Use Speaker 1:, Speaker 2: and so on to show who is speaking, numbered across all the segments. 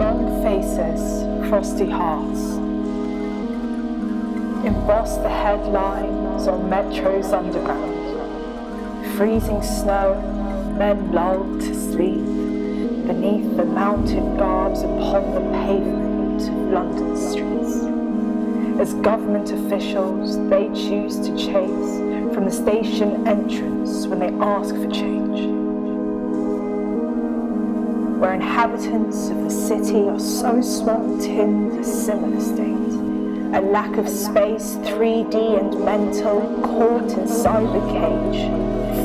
Speaker 1: faces, frosty hearts. Emboss the headlines on Metro's underground. Freezing snow, men lulled to sleep beneath the mounted guards upon the pavement of London streets. As government officials, they choose to chase from the station entrance when they ask for change where inhabitants of the city are so swamped in a similar state. A lack of space, 3D and mental, caught inside the cage.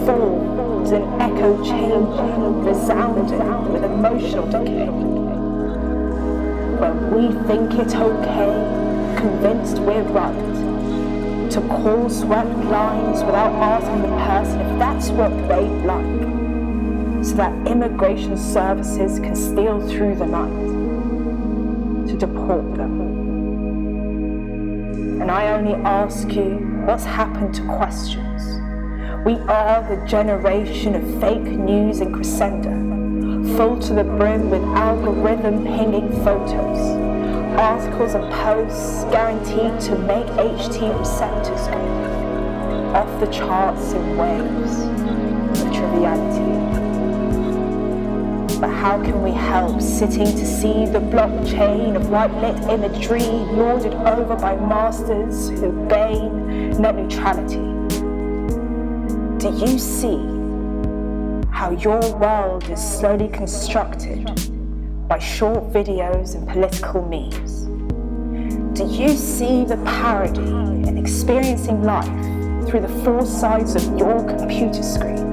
Speaker 1: Forms an echo changing, resounding with emotional decay. When we think it okay, convinced we're right, to call swept lines without asking the person if that's what they'd like so that immigration services can steal through the night to deport them. And I only ask you what's happened to questions. We are the generation of fake news and crescendo, full to the brim with algorithm pinging photos, articles and posts guaranteed to make HT receptors go off the charts in waves how can we help sitting to see the blockchain of white lit imagery lorded over by masters who gain net neutrality? Do you see how your world is slowly constructed by short videos and political memes? Do you see the parody in experiencing life through the four sides of your computer screen?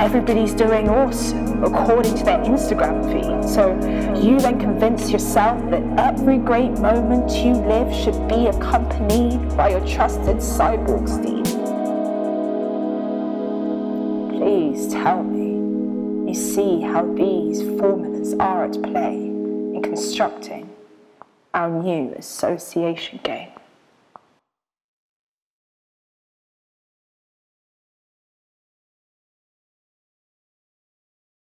Speaker 1: Everybody's doing awesome according to their Instagram feed. So you then convince yourself that every great moment you live should be accompanied by your trusted cyborg steed. Please tell me you see how these formulas are at play in constructing our new association game.